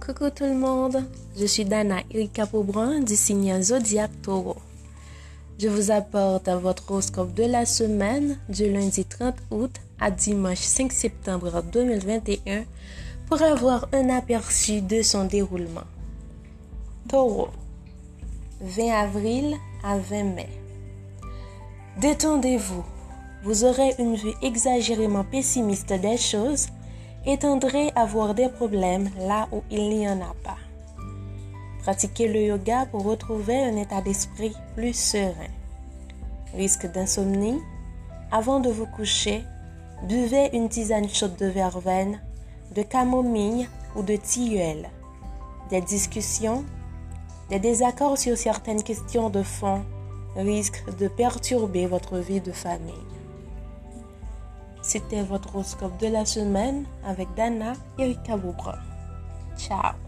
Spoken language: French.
Coucou tout le monde, je suis Dana Erika Pobrun du signe Zodiac Taureau. Je vous apporte votre horoscope de la semaine du lundi 30 août à dimanche 5 septembre 2021 pour avoir un aperçu de son déroulement. Taureau, 20 avril à 20 mai. Détendez-vous. Vous aurez une vue exagérément pessimiste des choses et tendrez à voir des problèmes là où il n'y en a pas. Pratiquez le yoga pour retrouver un état d'esprit plus serein. Risque d'insomnie Avant de vous coucher, buvez une tisane chaude de verveine, de camomille ou de tilleul. Des discussions, des désaccords sur certaines questions de fond risquent de perturber votre vie de famille. C'était votre horoscope de la semaine avec Dana Erika Boubra. Ciao